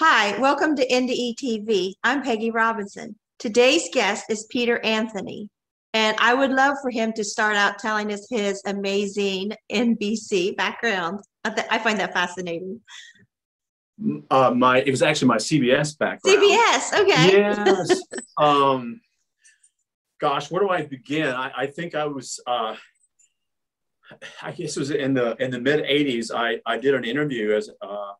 Hi, welcome to NDE TV. I'm Pegi Robinson. Today's guest is Peter Anthony, and I would love for him to start out telling us his amazing NBC background. I, find that fascinating. Uh, my it was actually my CBS background. CBS, okay. Yes. um, gosh, where do I begin? I, I think I was. Uh, I guess it was in the in the mid '80s. I I did an interview as uh,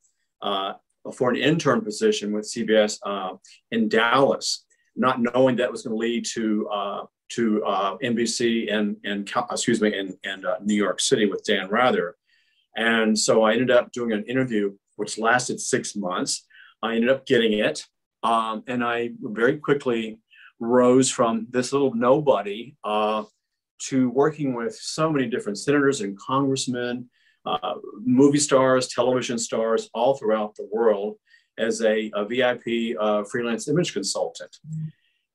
uh, for an intern position with CBS uh, in Dallas, not knowing that was going to lead to uh, to uh, NBC and and excuse me in, in uh, New York City with Dan Rather, and so I ended up doing an interview which lasted six months. I ended up getting it, um, and I very quickly rose from this little nobody uh, to working with so many different senators and congressmen, uh, movie stars, television stars, all throughout the world as a, a VIP uh, freelance image consultant.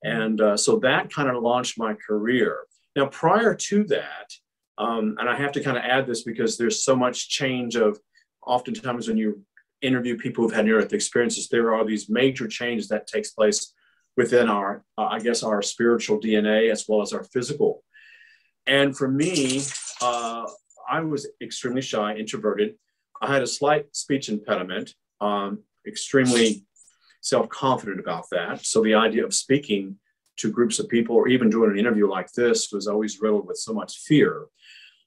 And uh, so that kind of launched my career. Now, prior to that, um, and I have to kind of add this because there's so much change of oftentimes when you interview people who've had near-death experiences, there are these major changes that takes place within our, uh, I guess, our spiritual DNA as well as our physical. And for me, uh, I was extremely shy, introverted. I had a slight speech impediment, um, extremely self confident about that. So the idea of speaking to groups of people or even doing an interview like this was always riddled with so much fear.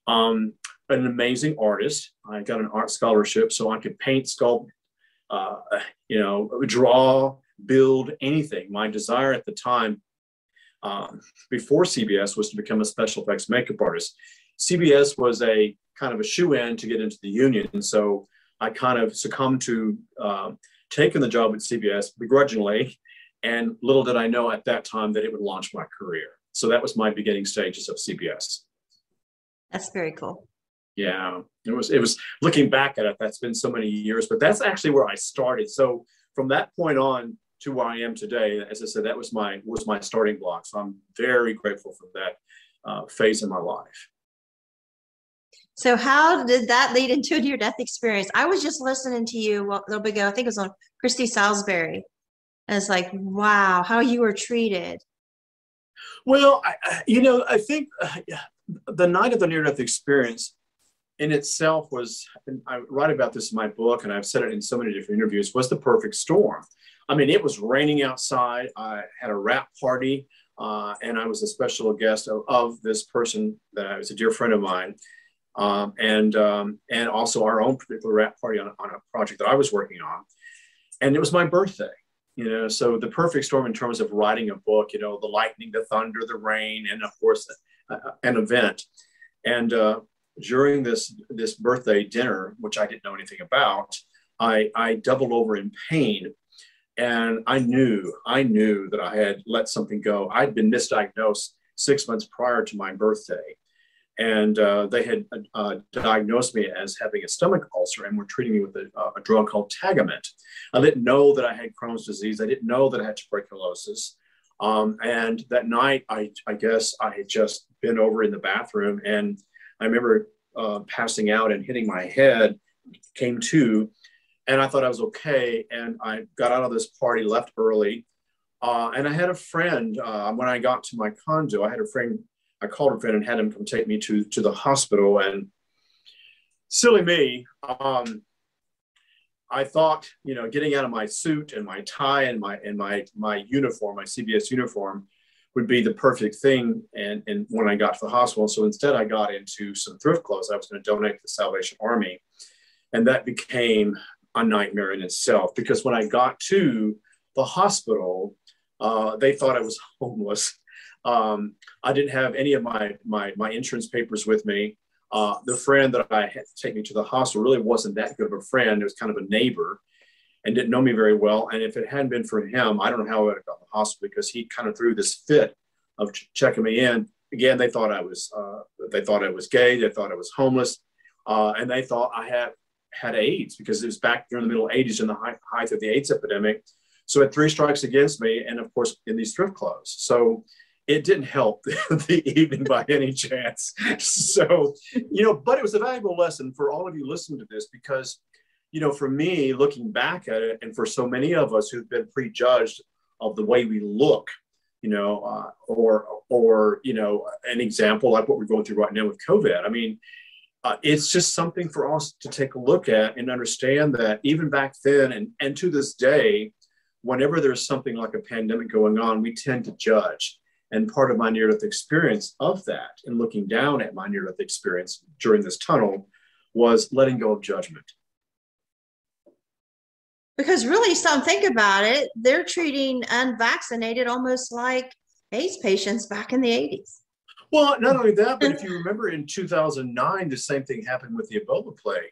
Um, an amazing artist. I got an art scholarship, so I could paint, sculpt, uh, you know, draw, build anything. My desire at the time, um, before CBS, was to become a special effects makeup artist. CBS was a kind of a shoe in to get into the union, and so I kind of succumbed to uh, taking the job at CBS begrudgingly. And little did I know at that time that it would launch my career. So that was my beginning stages of CBS. That's very cool. Yeah, it was. It was looking back at it. That's been so many years, but that's actually where I started. So from that point on to where I am today, as I said, that was my was my starting block. So I'm very grateful for that uh, phase in my life. So how did that lead into a near death experience? I was just listening to you a little bit ago. I think it was on Christy Salisbury. And it's like, wow, how you were treated. Well, I, you know, I think uh, the night of the near death experience in itself was, I write about this in my book, and I've said it in so many different interviews, was the perfect storm. I mean, it was raining outside. I had a wrap party, uh, and I was a special guest of, of, this person that I was a dear friend of mine um, and um, and also our own particular wrap party on, on a project that I was working on. And it was my birthday, you know. So the perfect storm in terms of writing a book, you know, the lightning, the thunder, the rain, and of course an event. And uh, during this this birthday dinner, which I didn't know anything about, I I doubled over in pain. And I knew, I knew that I had let something go. I'd been misdiagnosed six months prior to my birthday and uh, they had uh, diagnosed me as having a stomach ulcer and were treating me with a, a, drug called Tagamet. I didn't know that I had Crohn's disease. I didn't know that I had tuberculosis. Um, and that night, I, I, guess I had just been over in the bathroom and I remember uh, passing out and hitting my head, came to, and I thought I was okay. And I got out of this party, left early. Uh, and I had a friend, uh, when I got to my condo, I had a friend I called a friend and had him come take me to to the hospital. And silly me, um, I thought, you know, getting out of my suit and my tie and my and my my uniform, my CBS uniform, would be the perfect thing. And and when I got to the hospital, so instead I got into some thrift clothes. I was going to donate to the Salvation Army, and that became a nightmare in itself because when I got to the hospital, uh, they thought I was homeless. Um, I didn't have any of my my, my insurance papers with me. Uh, the friend that I had to take me to the hospital really wasn't that good of a friend. It was kind of a neighbor and didn't know me very well. And if it hadn't been for him, I don't know how I would have got to the hospital because he kind of threw this fit of ch- checking me in. Again, they thought I was uh, they thought I was gay. They thought I was homeless, uh, and they thought I had had AIDS because it was back during the middle 80s in the height, height of the AIDS epidemic. So it had three strikes against me, and of course in these thrift clothes. So it didn't help the evening by any chance. So, you know, but it was a valuable lesson for all of you listening to this because, you know, for me, looking back at it, and for so many of us who've been prejudged of the way we look, you know, uh, or or you know, an example like what we're going through right now with COVID. I mean, uh, it's just something for us to take a look at and understand that even back then and and to this day, whenever there's something like a pandemic going on, we tend to judge. And part of my near death experience of that, and looking down at my near death experience during this tunnel, was letting go of judgment because really, some think about it, they're treating unvaccinated almost like AIDS patients back in the 80s. Well, not only that, but if you remember in 2009, the same thing happened with the Ebola plague.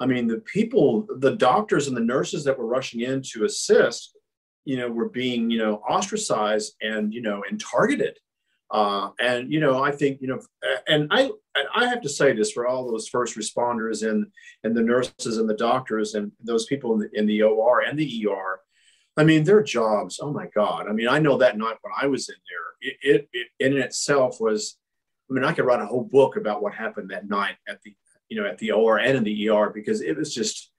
I mean, the people, the doctors and the nurses that were rushing in to assist, you know, were being, you know, ostracized and, you know, and targeted. Uh, and you know, I think you know, and I and I have to say this for all those first responders and and the nurses and the doctors and those people in the, in the OR and the ER. I mean, their jobs. Oh my God! I mean, I know that night when I was in there, it, it, it in itself was. I mean, I could write a whole book about what happened that night at the you know at the OR and in the ER because it was just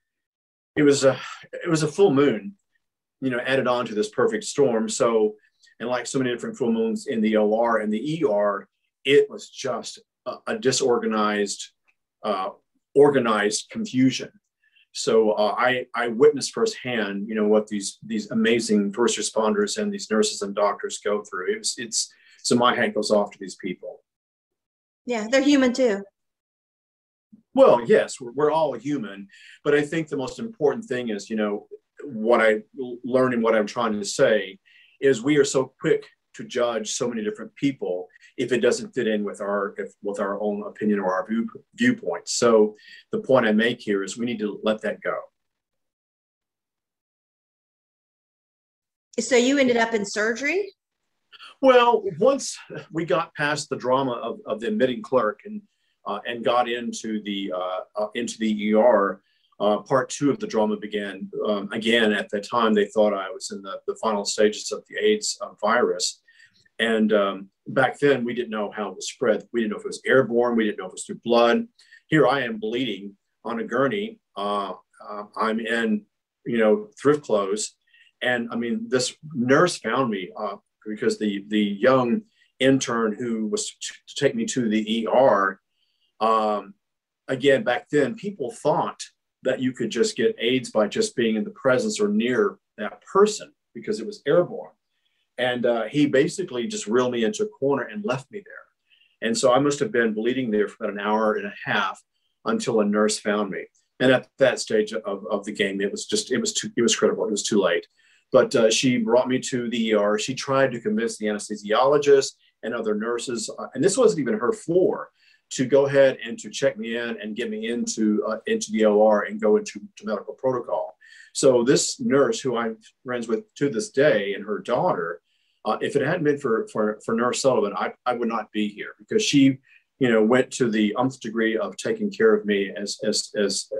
it was a it was a full moon, you know, added on to this perfect storm. So and like so many different full moons in the OR and the ER, it was just a, a disorganized, uh, organized confusion. So uh, I, I witnessed firsthand, you know, what these these amazing first responders and these nurses and doctors go through. It's it's so my hat goes off to these people. Yeah, they're human too. Well, yes, we're, we're all human, but I think the most important thing is, you know, what I learned and what I'm trying to say is we are so quick to judge so many different people if it doesn't fit in with our if, with our own opinion or our view, viewpoint. So the point I make here is we need to let that go. So you ended up in surgery? Well, once we got past the drama of, of the admitting clerk and uh, and got into the uh, uh, into the ER, uh, part two of the drama began. Um, again, at that time, they thought I was in the, the final stages of the AIDS uh, virus. And um, back then, we didn't know how it was spread. We didn't know if it was airborne. We didn't know if it was through blood. Here I am bleeding on a gurney. Uh, uh I'm in, you know, thrift clothes. And I mean, this nurse found me uh, because the, the young intern who was to take me to the ER, um, again, back then, people thought that you could just get AIDS by just being in the presence or near that person because it was airborne. And uh, he basically just reeled me into a corner and left me there. And so I must have been bleeding there for about an hour and a half until a nurse found me. And at that stage of, of the game, it was just, it was too, it was critical. It was too late. But uh, she brought me to the ER. She tried to convince the anesthesiologist and other nurses, uh, and this wasn't even her floor to go ahead and to check me in and get me into uh, into the OR and go into medical protocol. So this nurse, who I'm friends with to this day, and her daughter, uh, if it hadn't been for for for Nurse Sullivan, I, I would not be here because she, you know, went to the nth degree of taking care of me as as as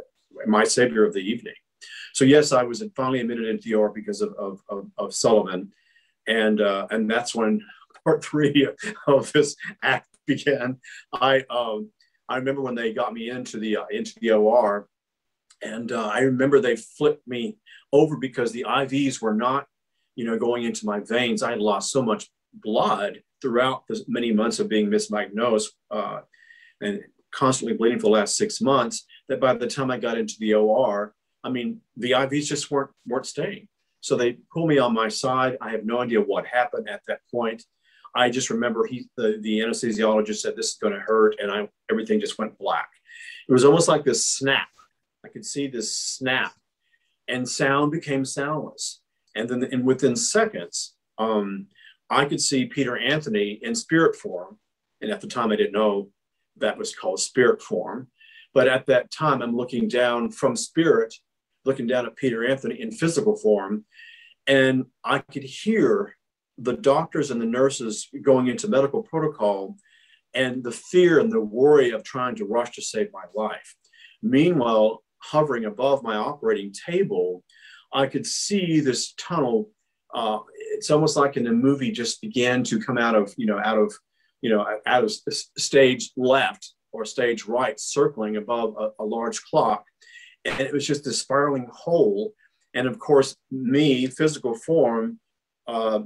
my savior of the evening. So yes, I was finally admitted into the OR because of of, of, of Sullivan, and uh, and that's when part three of this act began. I um, I remember when they got me into the uh, into the OR, and uh, I remember they flipped me over because the IVs were not, you know, going into my veins. I had lost so much blood throughout the many months of being misdiagnosed uh, and constantly bleeding for the last six months. That by the time I got into the OR, I mean, the IVs just weren't weren't staying. So they pulled me on my side. I have no idea what happened at that point. I just remember he, the, the anesthesiologist said, this is going to hurt. And I, everything just went black. It was almost like this snap. I could see this snap and sound became soundless. And then and within seconds, um, I could see Peter Anthony in spirit form. And at the time, I didn't know that was called spirit form. But at that time, I'm looking down from spirit, looking down at Peter Anthony in physical form. And I could hear the doctors and the nurses going into medical protocol and the fear and the worry of trying to rush to save my life. Meanwhile, hovering above my operating table, I could see this tunnel. Uh, it's almost like in a movie just began to come out of, you know, out of, you know, out of stage left or stage right, circling above a, a large clock. and it was just a spiraling hole. And of course, me, physical form, uh,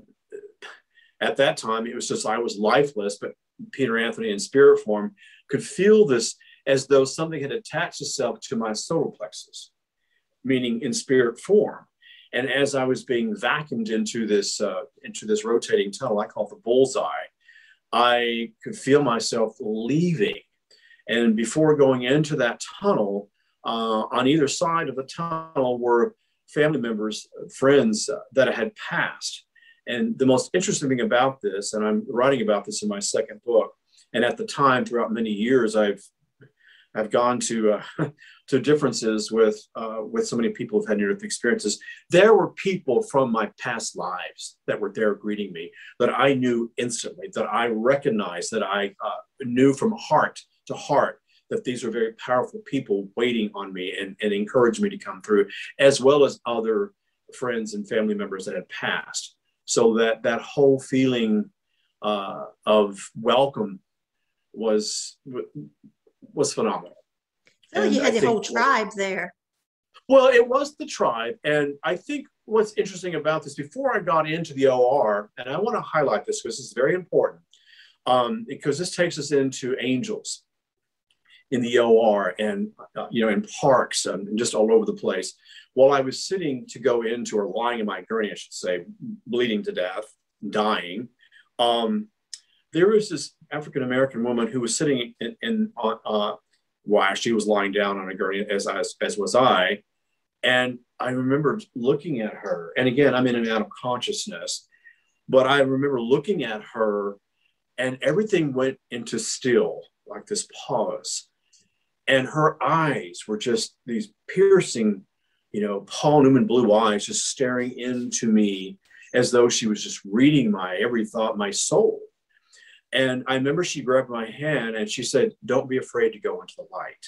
at that time, it was just I was lifeless, but Peter Anthony in spirit form could feel this as though something had attached itself to my solar plexus, meaning in spirit form. And as I was being vacuumed into this uh, into this rotating tunnel, I call it the bullseye. I could feel myself leaving, and before going into that tunnel, uh, on either side of the tunnel were family members, friends uh, that had passed. And the most interesting thing about this, and I'm writing about this in my second book, and at the time, throughout many years, I've I've gone to uh, to differences with uh, with so many people who've had near-death experiences. There were people from my past lives that were there greeting me that I knew instantly, that I recognized, that I uh, knew from heart to heart that these were very powerful people waiting on me and, and encouraged me to come through, as well as other friends and family members that had passed. So that that whole feeling uh, of welcome was was phenomenal. So you had the whole tribe there. Well, it was the tribe, and I think what's interesting about this before I got into the OR, and I want to highlight this because it's very important, um, because this takes us into angels in the OR and uh, you know in parks and just all over the place. While I was sitting to go into or lying in my gurney, I should say, bleeding to death, dying, um, there was this African American woman who was sitting in, in uh, she was lying down on a gurney, as as, as was I, and I remember looking at her. And again, I'm in and out of consciousness, but I remember looking at her, and everything went into still, like this pause and her eyes were just these piercing, you know, Paul Newman blue eyes just staring into me as though she was just reading my every thought, my soul. And I remember she grabbed my hand and she said, Don't be afraid to go into the light.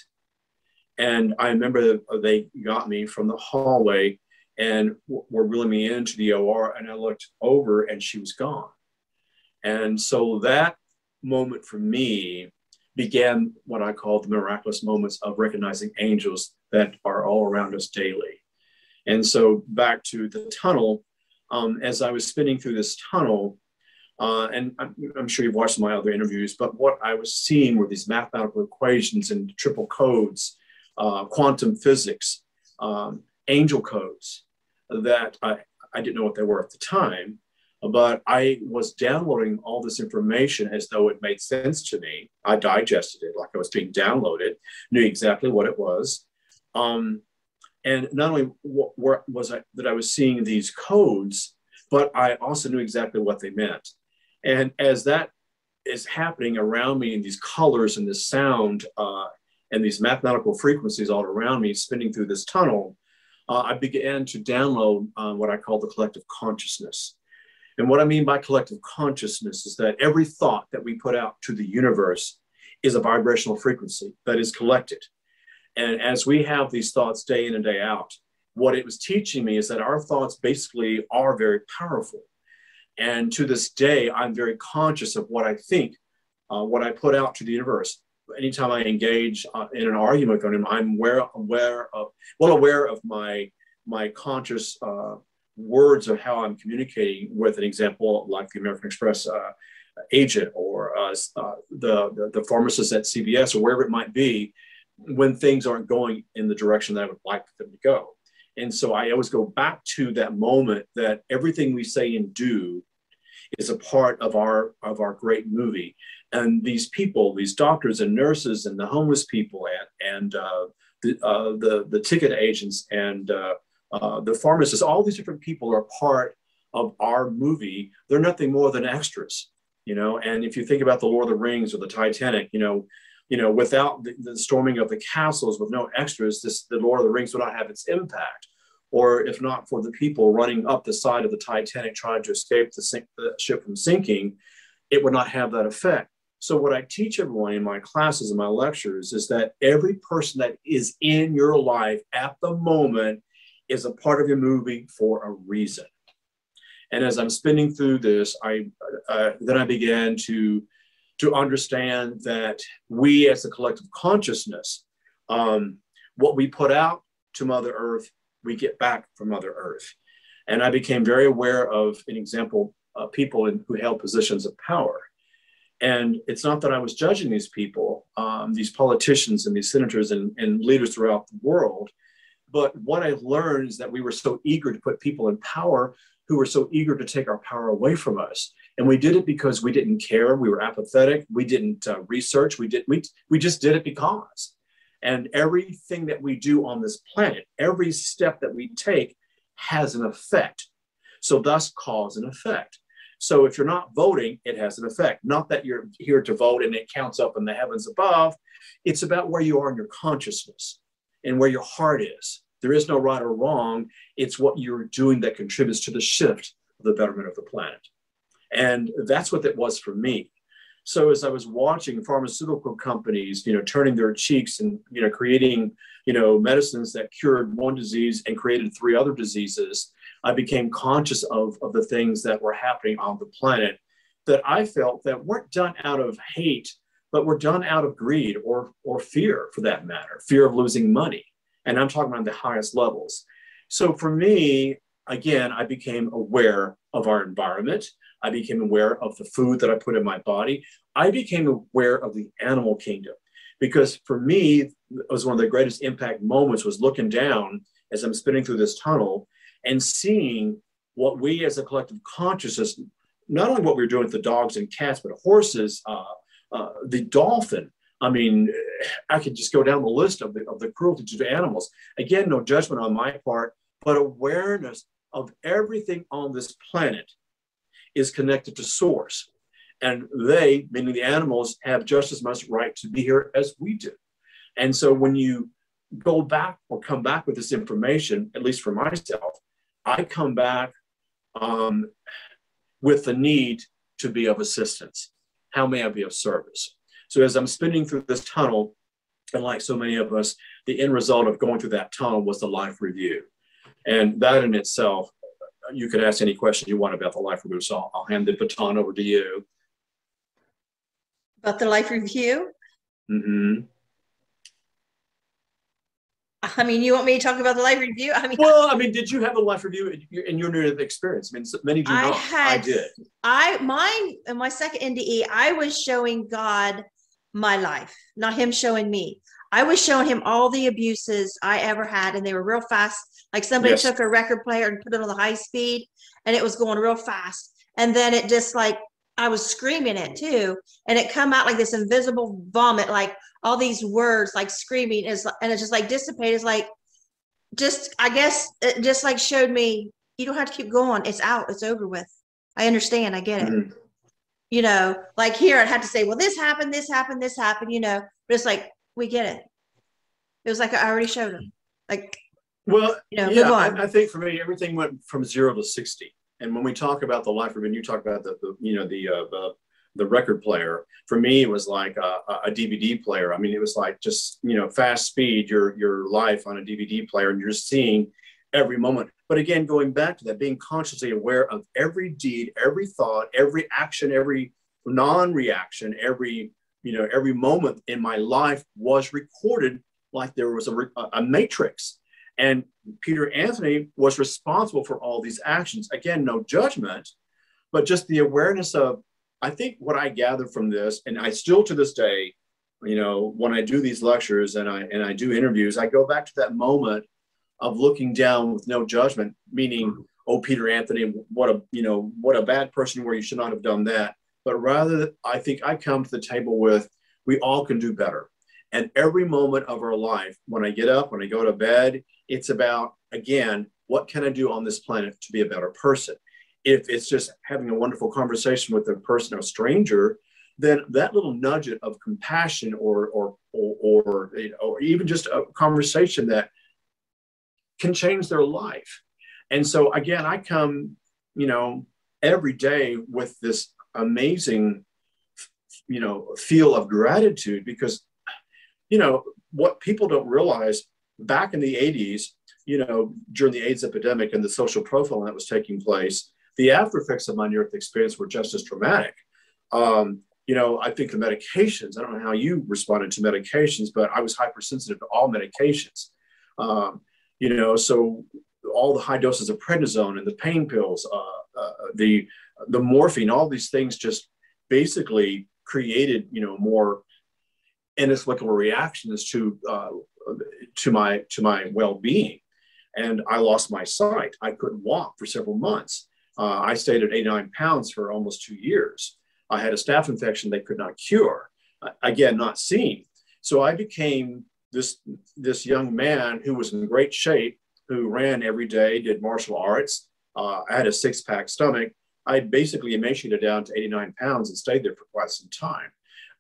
And I remember uh, they got me from the hallway and were wheeling me into the OR. And I looked over and she was gone. And so that moment for me began what I call the miraculous moments of recognizing angels that are all around us daily. And so back to the tunnel, um, as I was spinning through this tunnel, uh, and I'm, I'm, sure you've watched my other interviews, but what I was seeing were these mathematical equations and triple codes, uh, quantum physics, um, angel codes that I, I didn't know what they were at the time, but I was downloading all this information as though it made sense to me. I digested it like I was being downloaded, knew exactly what it was. Um, and not only what, was I that I was seeing these codes, but I also knew exactly what they meant. And as that is happening around me in these colors and this sound uh, and these mathematical frequencies all around me spinning through this tunnel, uh, I began to download uh, what I call the collective consciousness. And what I mean by collective consciousness is that every thought that we put out to the universe is a vibrational frequency that is collected. And as we have these thoughts day in and day out, what it was teaching me is that our thoughts basically are very powerful. And to this day, I'm very conscious of what I think, uh, what I put out to the universe. Anytime I engage uh, in an argument with them, I'm aware, aware of, well aware of my my conscious uh, words of how I'm communicating with an example like the American Express uh, agent or uh, uh, the, the, pharmacist at CVS or wherever it might be when things aren't going in the direction that I would like them to go. And so I always go back to that moment that everything we say and do is a part of our of our great movie. And these people, these doctors and nurses and the homeless people and and uh, the, uh, the the ticket agents and uh, the pharmacists, all these different people are part of our movie. They're nothing more than extras, you know. And if you think about the Lord of the Rings or the Titanic, you know, you know, without the, the storming of the castles with no extras, this the Lord of the Rings would not have its impact. Or if not for the people running up the side of the Titanic trying to escape the, sink, the ship from sinking, it would not have that effect. So, what I teach everyone in my classes and my lectures is that every person that is in your life at the moment is a part of your movie for a reason. And as I'm spinning through this, I uh, then I began to to understand that we, as a collective consciousness, um, what we put out to Mother Earth, we get back from Mother Earth. And I became very aware of an example, uh, people in, who held positions of power. And it's not that I was judging these people, um, these politicians and these senators and, and leaders throughout the world. But what I learned is that we were so eager to put people in power who were so eager to take our power away from us. And we did it because we didn't care. We were apathetic. We didn't uh, research. We did. We we just did it because. And everything that we do on this planet, every step that we take, has an effect. So thus, cause and effect. So if you're not voting, it has an effect. Not that you're here to vote and it counts up in the heavens above. It's about where you are in your consciousness and where your heart is. There is no right or wrong. It's what you're doing that contributes to the shift of the betterment of the planet. And that's what that was for me. So as I was watching pharmaceutical companies, you know, turning their cheeks and, you know, creating, you know, medicines that cured one disease and created three other diseases, I became conscious of, of the things that were happening on the planet that I felt that weren't done out of hate, but were done out of greed or, or fear for that matter, fear of losing money. And I'm talking about the highest levels. So for me, again, I became aware of our environment. I became aware of the food that I put in my body. I became aware of the animal kingdom because for me, it was one of the greatest impact moments was looking down as I'm spinning through this tunnel and seeing what we as a collective consciousness, not only what we were doing with the dogs and cats, but horses, uh, uh, the dolphin, I mean, I could just go down the list of the, of the cruelty to animals. Again, no judgment on my part, but awareness of everything on this planet is connected to source. And they, meaning the animals, have just as much right to be here as we do. And so when you go back or come back with this information, at least for myself, I come back um, with the need to be of assistance. How may I be of service? So as I'm spinning through this tunnel, and like so many of us, the end result of going through that tunnel was the life review. And that in itself, you could ask any question you want about the life review. So I'll, I'll hand the baton over to you. About the life review? Mm-hmm. I mean, you want me to talk about the life review? I mean, well, I mean, did you have a life review in your, your experience? I mean, many do I not. had, I did. I mine in my second NDE, I was showing God my life, not him showing me. I was showing him all the abuses I ever had, and they were real fast. Like somebody Yes. took a record player and put it on the high speed, and it was going real fast. And then it just like I was screaming it too, and it come out like this invisible vomit, like all these words, like screaming is, and it just like dissipated. It's like just I guess it just like showed me you don't have to keep going. It's out. It's over with. I understand. I get it Mhm. you know, like here I'd have to say, well, this happened, this happened, this happened, you know, but it's like, we get it. It was like I already showed him. Like, Well, you know, yeah, move on. I, I think for me, everything went from zero to 60. And when we talk about the life review, you talk about the, the you know, the, uh, the, the record player. For me, it was like a, a DVD player. I mean, it was like just, you know, fast speed, your, your life on a DVD player, and you're seeing every moment. But again, going back to that, being consciously aware of every deed, every thought, every action, every non-reaction, every, you know, every moment in my life was recorded like there was a, a matrix. And Peter Anthony was responsible for all these actions. Again, no judgment, but just the awareness of, I think what I gather from this, and I still to this day, you know, when I do these lectures and I and I do interviews, I go back to that moment of looking down with no judgment, meaning, mm-hmm. oh, Peter Anthony, what a you know, what a bad person where. You should not have done that. But rather, I think I come to the table with, we all can do better. And every moment of our life, when I get up, when I go to bed, it's about, again, what can I do on this planet to be a better person? If it's just having a wonderful conversation with a person, a stranger, then that little nugget of compassion or, or, or, or, you know, or even just a conversation that can change their life. And so, again, I come, you know, every day with this amazing, you know, feel of gratitude because you know, what people don't realize back in the 80s, you know, during the AIDS epidemic and the social profiling that was taking place, the after effects of my near death experience were just as traumatic. Um, you know, I think the medications, I don't know how you responded to medications, but I was hypersensitive to all medications. Um, you know, so all the high doses of prednisone and the pain pills, uh, uh, the the morphine, all these things just basically created, you know, more inexplicable reactions to uh, to my to my well-being, and I lost my sight. I couldn't walk for several months. Uh, I stayed at 89 pounds for almost two years. I had a staph infection they could not cure. Again, not seen. So I became this this young man who was in great shape, who ran every day, did martial arts. Uh, I had a six pack stomach. I basically emaciated down to 89 pounds and stayed there for quite some time.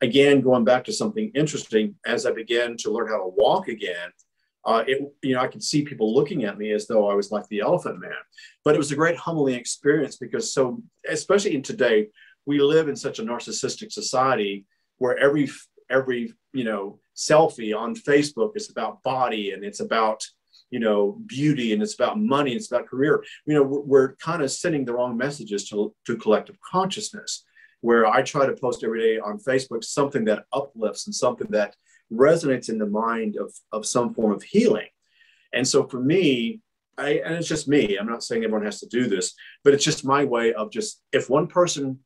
Again, going back to something interesting, as I began to learn how to walk again, uh, it, you know, I could see people looking at me as though I was like the elephant man. But it was a great humbling experience because so, especially in today, we live in such a narcissistic society where every every you know selfie on Facebook is about body and it's about you know beauty and it's about money and it's about career you know we're, we're kind of sending the wrong messages to, to collective consciousness where i try to post every day on facebook something that uplifts and something that resonates in the mind of, of some form of healing and so for me I, and it's just me i'm not saying everyone has to do this but it's just my way of just if one person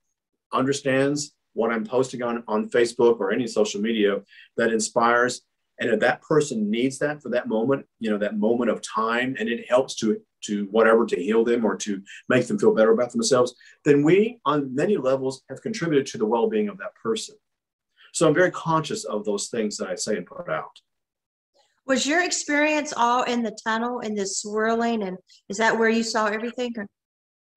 understands what I'm posting on, on Facebook or any social media that inspires. And if that person needs that for that moment, you know, that moment of time, and it helps to to whatever to heal them or to make them feel better about themselves, then we on many levels have contributed to the well-being of that person. So I'm very conscious of those things that I say and put out. Was your experience all in the tunnel in this swirling and is that where you saw everything? Or?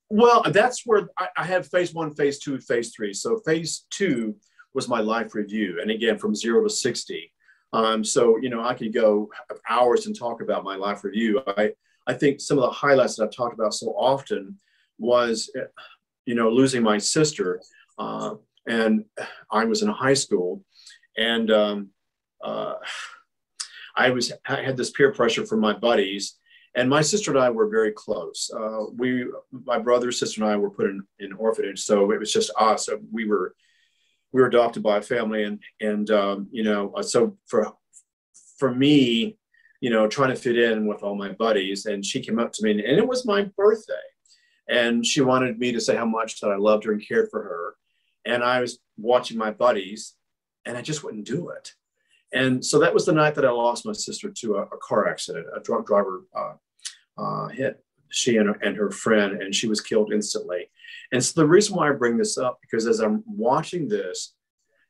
Well, that's where I, I have phase one, phase two, phase three. So phase two was my life review, and again from zero to sixty. Um, so you know, I could go hours and talk about my life review. I I think some of the highlights that I've talked about so often was, you know, losing my sister, uh, and I was in high school, and um, uh, I was I had this peer pressure from my buddies and my sister and I were very close. Uh, we, my brother, sister, and I were put in in orphanage, so it was just us. We were we were adopted by a family, and and um, you know, uh, so for for me, you know, trying to fit in with all my buddies, and she came up to me, and, it was my birthday, and she wanted me to say how much that I loved her and cared for her, and I was watching my buddies, and I just wouldn't do it. And so that was the night that I lost my sister to a, a car accident. A drunk driver uh, uh, hit she and, and her friend, and she was killed instantly. And so the reason why I bring this up because as I'm watching this,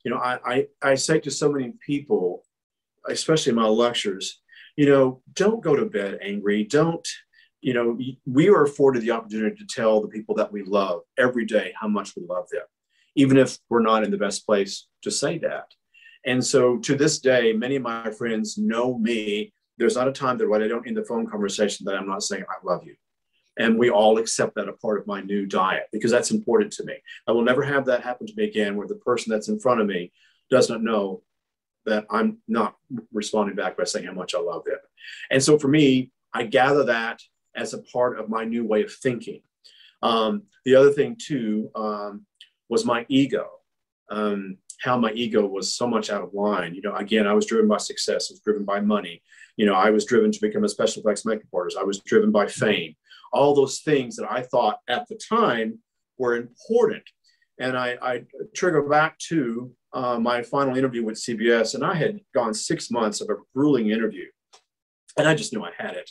you know, I, I, I say to so many people, especially in my lectures, you know, don't go to bed angry. Don't, you know, we are afforded the opportunity to tell the people that we love every day how much we love them, even if we're not in the best place to say that. And so to this day, many of my friends know me there's not a time that when I don't end the phone conversation that I'm not saying I love you. And we all accept that a part of my new diet because that's important to me. I will never have that happen to me again where the person that's in front of me does not know that I'm not responding back by saying how much I love them. And so for me, I gather that as a part of my new way of thinking. Um, the other thing too um, was my ego. Um, how my ego was so much out of line. You know, again, I was driven by success, I was driven by money, you know, I was driven to become a special effects makeup artist. I was driven by fame. All those things that I thought at the time were important. And I, I trigger back to uh, my final interview with CBS, and I had gone six months of a grueling interview, and I just knew I had it.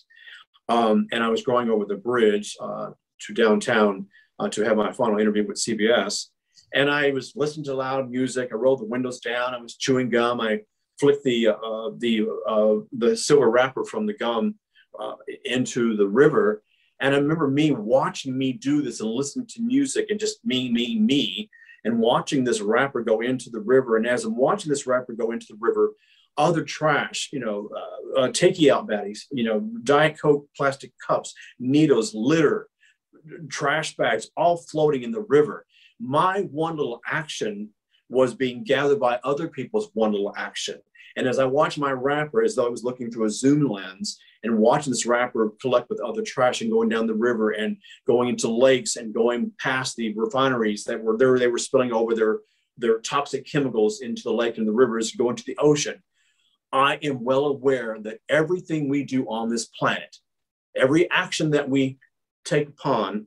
Um, and I was going over the bridge uh, to downtown uh, to have my final interview with CBS, and I was listening to loud music. I rolled the windows down. I was chewing gum. I flick the uh, the uh, the silver wrapper from the gum uh, into the river. And I remember me watching me do this and listening to music and just me, me, me, and watching this wrapper go into the river. And as I'm watching this wrapper go into the river, other trash, you know, uh, uh, takey out baddies, you know, Diet Coke plastic cups, needles, litter, trash bags, all floating in the river. My one little action was being gathered by other people's one little action. And as I watched my wrapper, as though I was looking through a zoom lens and watching this wrapper collect with other trash and going down the river and going into lakes and going past the refineries that were there, they were spilling over their, their toxic chemicals into the lake and the rivers, going to the ocean. I am well aware that everything we do on this planet Every action that we take upon,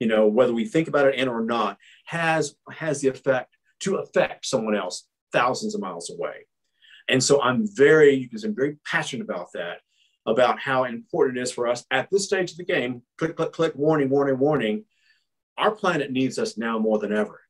you know, whether we think about it and or not, has has the effect to affect someone else thousands of miles away. And so I'm very, because I'm very passionate about that, about how important it is for us at this stage of the game. Click, click, click, warning, warning, warning. Our planet needs us now more than ever.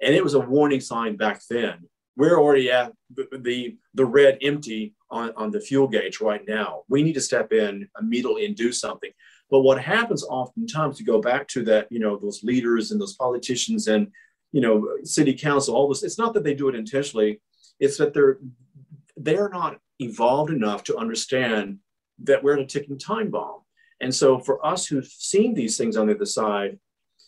And it was a warning sign back then. We're already at the, the, red empty on, on the fuel gauge right now. We need to step in immediately and do something. But what happens oftentimes to go back to that, you know, those leaders and those politicians and, you know, city council, all this, it's not that they do it intentionally. It's that they're they're not evolved enough to understand that we're in a ticking time bomb. And so for us who've seen these things on the other side,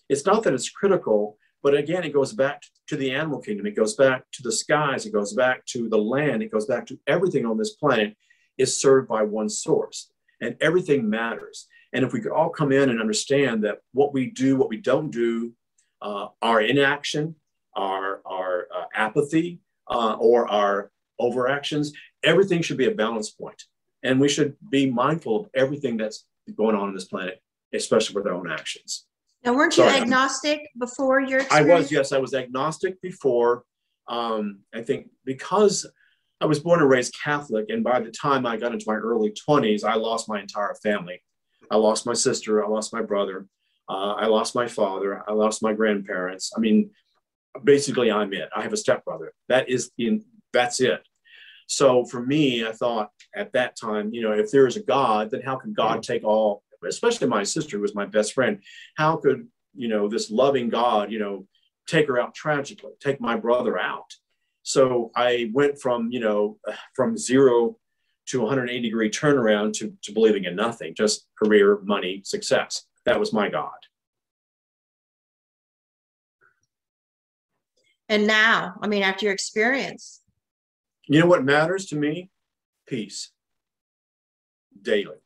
it's not that it's critical, but again, it goes back to the animal kingdom. It goes back to the skies. It goes back to the land. It goes back to everything on this planet is served by one source and everything matters. And if we could all come in and understand that what we do, what we don't do, uh, our inaction, our, our uh, apathy, uh, or our overactions, everything should be a balance point. And we should be mindful of everything that's going on in this planet, especially with our own actions. Now, weren't you Sorry, agnostic I'm, before your experience? I was, yes. I was agnostic before. Um, I think because I was born and raised Catholic, and by the time I got into my early 20s, I lost my entire family. I lost my sister, I lost my brother, uh, I lost my father, I lost my grandparents. I mean, basically, I'm it. I have a stepbrother. That is in that's it. So for me, I thought at that time, you know, if there is a God, then how can God mm-hmm. take all, especially my sister who was my best friend, how could, you know, this loving God, you know, take her out tragically, take my brother out? So I went from, you know, from zero to 180 degree turnaround to, to believing in nothing, just career, money, success. That was my God. And now, I mean, after your experience, you know what matters to me? Peace. Daily.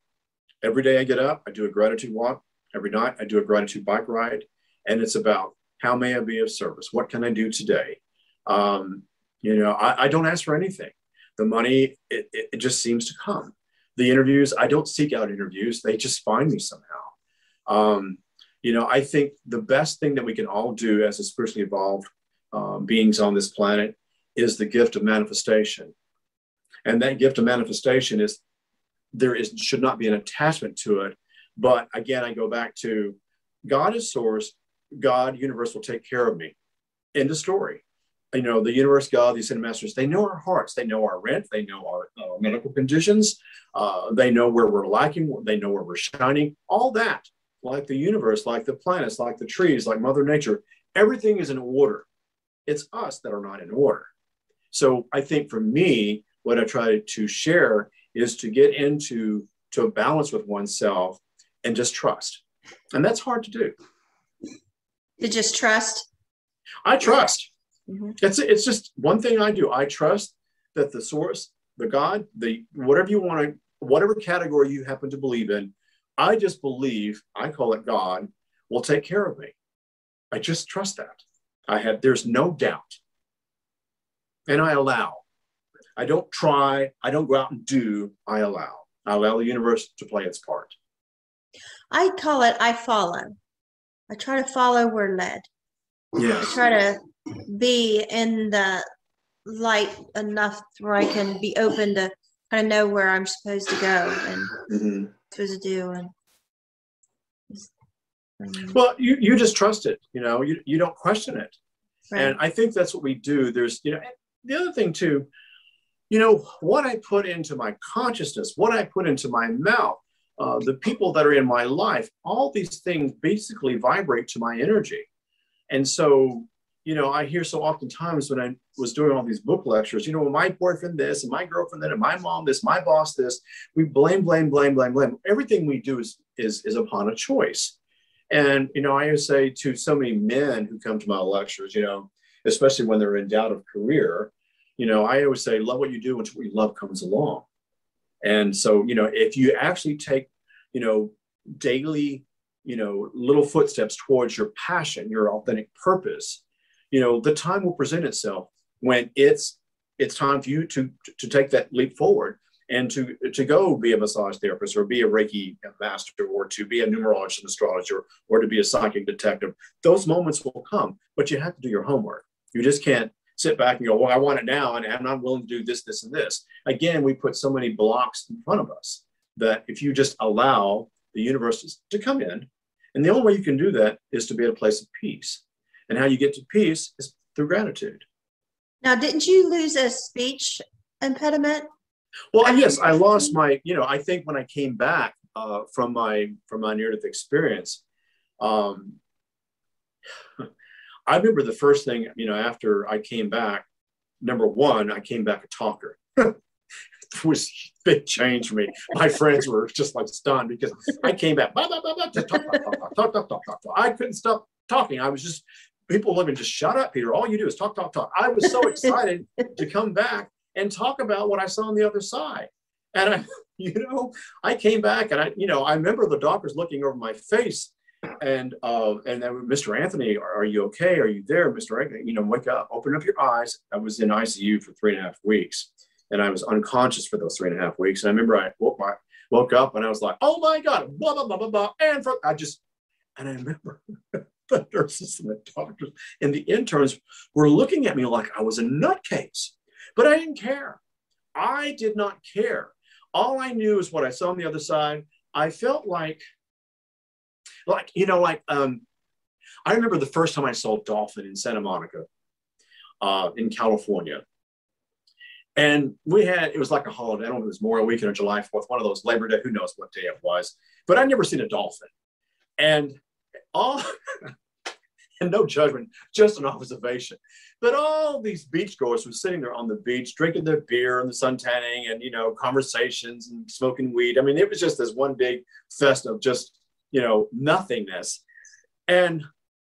Every day I get up, I do a gratitude walk. Every night I do a gratitude bike ride. And it's about how may I be of service? What can I do today? Um, you know, I, I, don't ask for anything. The money, it, it, just seems to come. The interviews, I don't seek out interviews, they just find me somehow. Um, you know, I think the best thing that we can all do as a spiritually evolved um, beings on this planet is the gift of manifestation. And that gift of manifestation is there is should not be an attachment to it. But again, I go back to God is source, God, universe will take care of me. End of story. You know, the universe, God, the ascended masters, they know our hearts, they know our rent, they know our uh, medical conditions, uh, they know where we're lacking, they know where we're shining, all that, like the universe, like the planets, like the trees, like Mother Nature, everything is in order. It's us that are not in order. So I think for me, what I try to share is to get into to a balance with oneself and just trust. And that's hard to do. To just trust? I trust. Mm-hmm. It's it's just one thing I do. I trust that the source, the God, the whatever you want to, whatever category you happen to believe in, I just believe, I call it God, will take care of me. I just trust that. I have there's no doubt and I allow. I don't try, I don't go out and do, I allow. I allow the universe to play its part. I call it I follow. I try to follow where led. Yes. I try to be in the light enough where I can be open to kind of know where I'm supposed to go and mm-hmm. supposed to do and well you, you just trust it you know you, you don't question it right. and i think that's what we do there's you know the other thing too, you know, what I put into my consciousness, what I put into my mouth, uh, the people that are in my life, all these things basically vibrate to my energy. And so, you know, I hear so oftentimes when I was doing all these book lectures, you know, my boyfriend this and my girlfriend that and my mom this, my boss this, we blame, blame, blame, blame, blame. Everything we do is is is upon a choice. And you know, I always say to so many men who come to my lectures, you know, especially when they're in doubt of career, you know, I always say, love what you do until what you love comes along. And so, you know, if you actually take, you know, daily, you know, little footsteps towards your passion, your authentic purpose, you know, the time will present itself when it's it's time for you to to take that leap forward. and to to go be a massage therapist or be a reiki master or to be a numerologist and astrologer or to be a psychic detective those moments will come but you have to do your homework you just can't sit back and go well i want it now and i'm not willing to do this this and this. Again we put so many blocks in front of us that if you just allow the universe to come in and the only way you can do that is to be at a place of peace. And how you get to peace is through gratitude. Now didn't you lose a speech impediment? Well, I yes, I lost my. You know, I think when I came back uh, from my from my near death experience, um, I remember the first thing, you know, after I came back, number one, I came back a talker. it was a big change for me. My friends were just like stunned because I came back. Bah, bah, bah, talk, talk, talk, I couldn't stop talking. I was just people living just shut up, Peter. All you do is talk, talk, talk. I was so excited to come back and talk about what I saw on the other side. And I, you know, I came back and I, you know, I remember the doctors looking over my face and uh, and then Mr. Anthony, are, are, you okay? Are you there, Mr. Anthony? You know, wake up, open up your eyes. I was in ICU for three and a half weeks, and I was unconscious for those three and a half weeks. And I remember I woke my woke up and I was like, oh my god, blah blah blah blah blah, and for, I just and I remember the nurses and the doctors and the interns were looking at me like I was a nutcase. But I didn't care. I did not care. All I knew is what I saw on the other side. I felt like, like, you know, like, um, I remember the first time I saw a dolphin in Santa Monica, uh, in California. And we had, it was like a holiday. I don't know if it was Memorial Weekend or July 4th, one of those Labor Day, who knows what day it was. But I'd never seen a dolphin. And all, and no judgment, just an observation. But all these beachgoers were sitting there on the beach, drinking their beer and the sun tanning and, you know, conversations and smoking weed. I mean, it was just this one big fest of just, you know, nothingness. And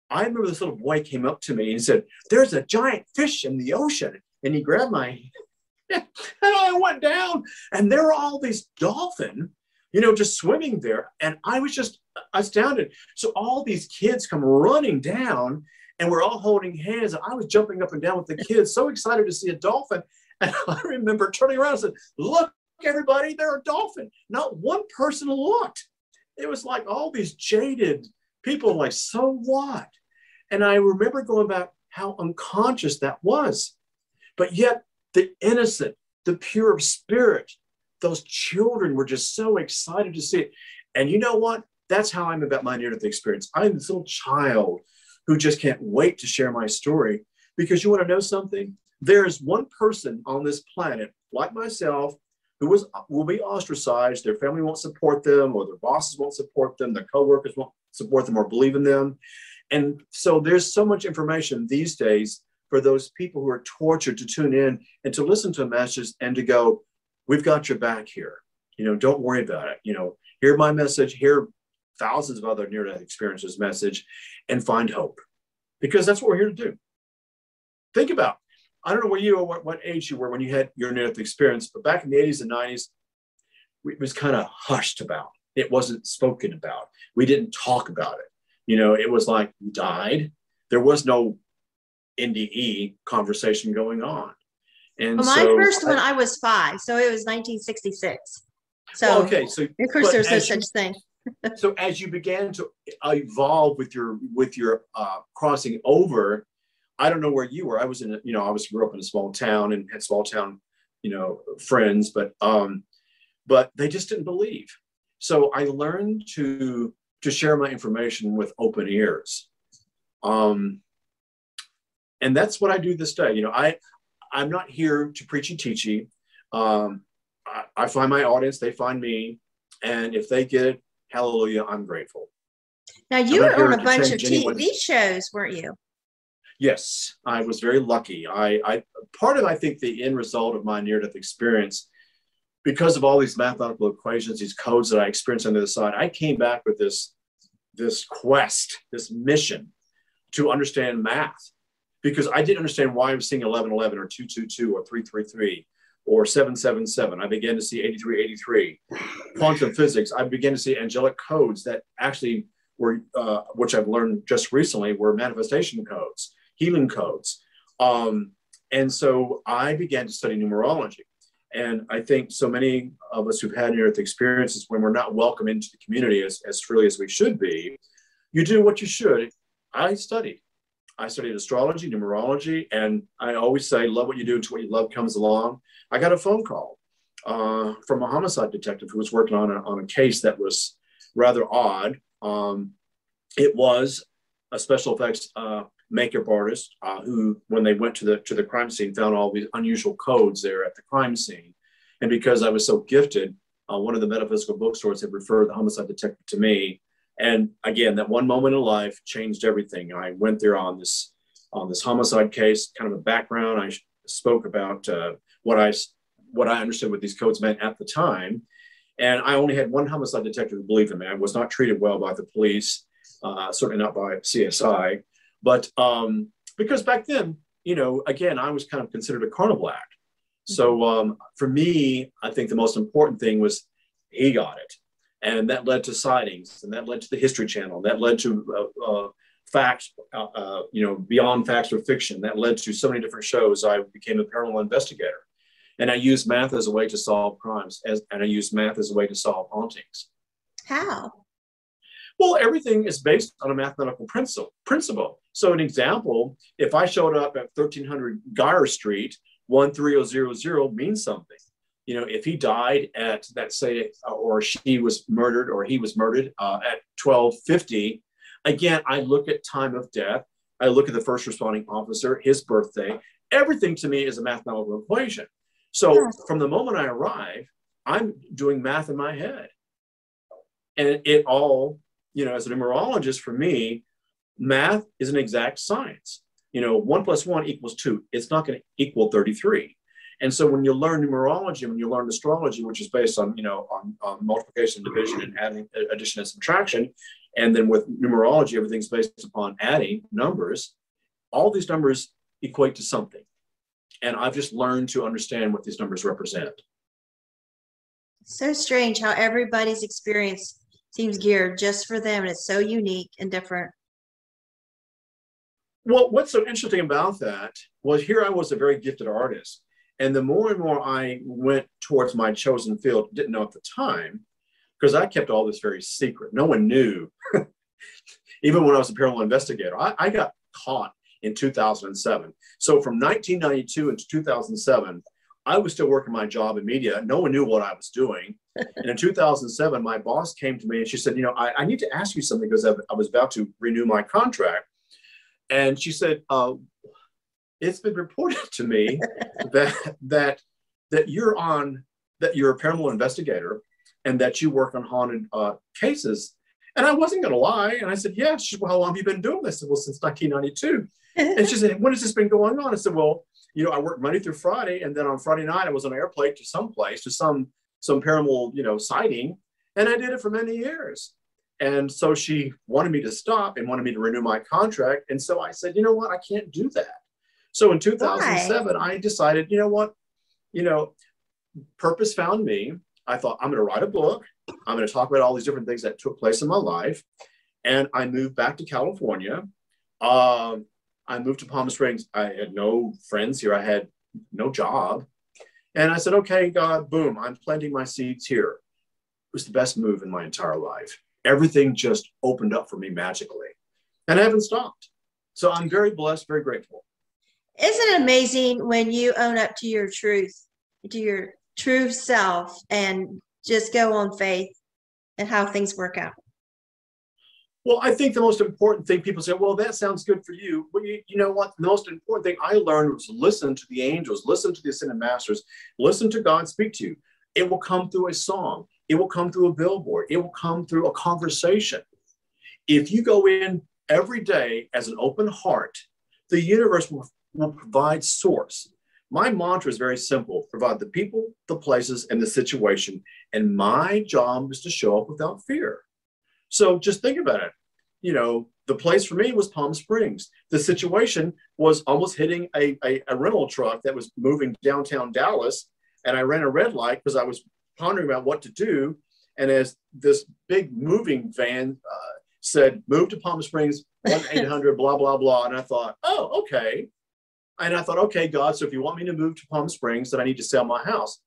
I remember this little boy came up to me and said, There's a giant fish in the ocean. And he grabbed my and I went down, and there were all these dolphin, you know, just swimming there. And I was just astounded. So all these kids come running down, and we're all holding hands. And I was jumping up and down with the kids, so excited to see a dolphin. And I remember turning around and said, Look, everybody, they're a dolphin. Not one person looked. It was like all these jaded people, like, so what? And I remember going back how unconscious that was. But yet, the innocent, the pure of spirit, those children were just so excited to see it. And you know what? That's how I'm about my near death experience. I'm this little child who just can't wait to share my story because you want to know something? There is one person on this planet, like myself, who was, will be ostracized. Their family won't support them, or their bosses won't support them, their coworkers won't support them or believe in them. And so there's so much information these days for those people who are tortured to tune in and to listen to a message and to go, we've got your back here. You know, don't worry about it. You know, hear my message, hear thousands of other near death experiences message and find hope because that's what we're here to do. Think about, I don't know where you or what, what age you were when you had your near death experience, but back in the 80s and 90s, it was kind of hushed about. It wasn't spoken about. We didn't talk about it. You know, it was like you died. There was no NDE conversation going on. And well, my so first I, one, I was five, so it was 1966. So well, okay, so of course, there's no such thing so as you began to evolve with your with your uh, crossing over, I don't know where you were. I was in a, you know, I was grew up in a small town and had small town, you know, friends, but um, but they just didn't believe. So I learned to to share my information with open ears. Um, and that's what I do this day. You know, I I'm not here to preachy teachy. Um, I, I find my audience, they find me, and if they get it, hallelujah, I'm grateful. Now you were on a bunch of TV shows, weren't you? Yes, I was very lucky. I, I part of I think the end result of my near-death experience, because of all these mathematical equations, these codes that I experienced on the other side, I came back with this this quest, this mission to understand math, because I didn't understand why I was seeing 1111 or 222 or 333 or 777. I began to see 8383. Quantum physics, I began to see angelic codes that actually were, uh, which I've learned just recently, were manifestation codes, healing codes. Um, and so I began to study numerology. And I think so many of us who've had near death experiences when we're not welcome into the community as, as freely as we should be, you do what you should. I studied. I studied astrology, numerology, and I always say, love what you do until what you love comes along. I got a phone call uh, from a homicide detective who was working on a, on a case that was rather odd. Um, it was a special effects uh, makeup artist uh, who, when they went to the to the crime scene, found all these unusual codes there at the crime scene. And because I was so gifted, uh, one of the metaphysical bookstores had referred the homicide detective to me. And again, that one moment in life changed everything. I went there on this on this homicide case, kind of a background. I spoke about uh, what I what I understood what these codes meant at the time. And I only had one homicide detective who believed in me. I was not treated well by the police, uh, certainly not by CSI. But um, because back then, you know, again, I was kind of considered a carnival act. So um, for me, I think the most important thing was he got it. And that led to sightings, and that led to the History Channel, that led to uh, uh, facts, uh, uh, you know, beyond facts or fiction. That led to so many different shows. I became a paranormal investigator. And I used math as a way to solve crimes, as, and I used math as a way to solve hauntings. How? Well, everything is based on a mathematical principle. Principle. So, an example: if I showed up at 1300 Geyer Street, 13000 means something. You know, if he died at that say, or she was murdered, or he was murdered uh, at 1250, again, I look at time of death. I look at the first responding officer, his birthday. Everything to me is a mathematical equation. So from the moment I arrive, I'm doing math in my head. And it all, you know, as a numerologist, for me, math is an exact science. You know, one plus one equals two. It's not going to equal 33. And so when you learn numerology, when you learn astrology, which is based on, you know, on, on multiplication, division, and adding, uh, addition and subtraction, and then with numerology, everything's based upon adding numbers, all these numbers equate to something. And I've just learned to understand what these numbers represent. So strange how everybody's experience seems geared just for them, and it's so unique and different. Well, what's so interesting about that was here I was a very gifted artist. And the more and more I went towards my chosen field, didn't know at the time, because I kept all this very secret. No one knew. Even when I was a paranormal investigator, I, I got caught in 2007. So from 1992 into 2007, I was still working my job in media. No one knew what I was doing. and in 2007, my boss came to me and she said, You know, I, I need to ask you something because I, I, was about to renew my contract. And she said, uh, It's been reported to me that, that, that you're on, that you're a paranormal investigator and that you work on haunted uh, cases. And I wasn't going to lie. And I said, Yeah. She said, Well, how long have you been doing this? I said, Well, since 1992 and she said, When has this been going on? I said, Well, you know, I worked Monday through Friday, and then on Friday night I was on an airplane to some place, to some some paranormal, you know, sighting, and I did it for many years. And so she wanted me to stop and wanted me to renew my contract. And so I said, you know what, I can't do that. So in 2007, Why? I decided, you know what, you know, purpose found me. I thought I'm going to write a book. I'm going to talk about all these different things that took place in my life. And I moved back to California. Um, I moved to Palm Springs. I had no friends here. I had no job. And I said, okay, God, boom, I'm planting my seeds here. It was the best move in my entire life. Everything just opened up for me magically. And I haven't stopped. So I'm very blessed, very grateful. Isn't it amazing when you own up to your truth, to your true self, and just go on faith and how things work out? Well, I think the most important thing people say, well, that sounds good for you. But you, you know what? The most important thing I learned was listen to the angels, listen to the ascended masters, listen to God speak to you. It will come through a song, it will come through a billboard, it will come through a conversation. If you go in every day as an open heart, the universe will, will provide source. My mantra is very simple provide the people, the places, and the situation. And my job is to show up without fear. So just think about it. You know, the place for me was Palm Springs. The situation was almost hitting a, a, a rental truck that was moving downtown Dallas. And I ran a red light because I was pondering about what to do. And as this big moving van uh, said, move to Palm Springs, 1 800, blah, blah, blah. And I thought, oh, okay. And I thought, okay, God, so if you want me to move to Palm Springs, then I need to sell my house.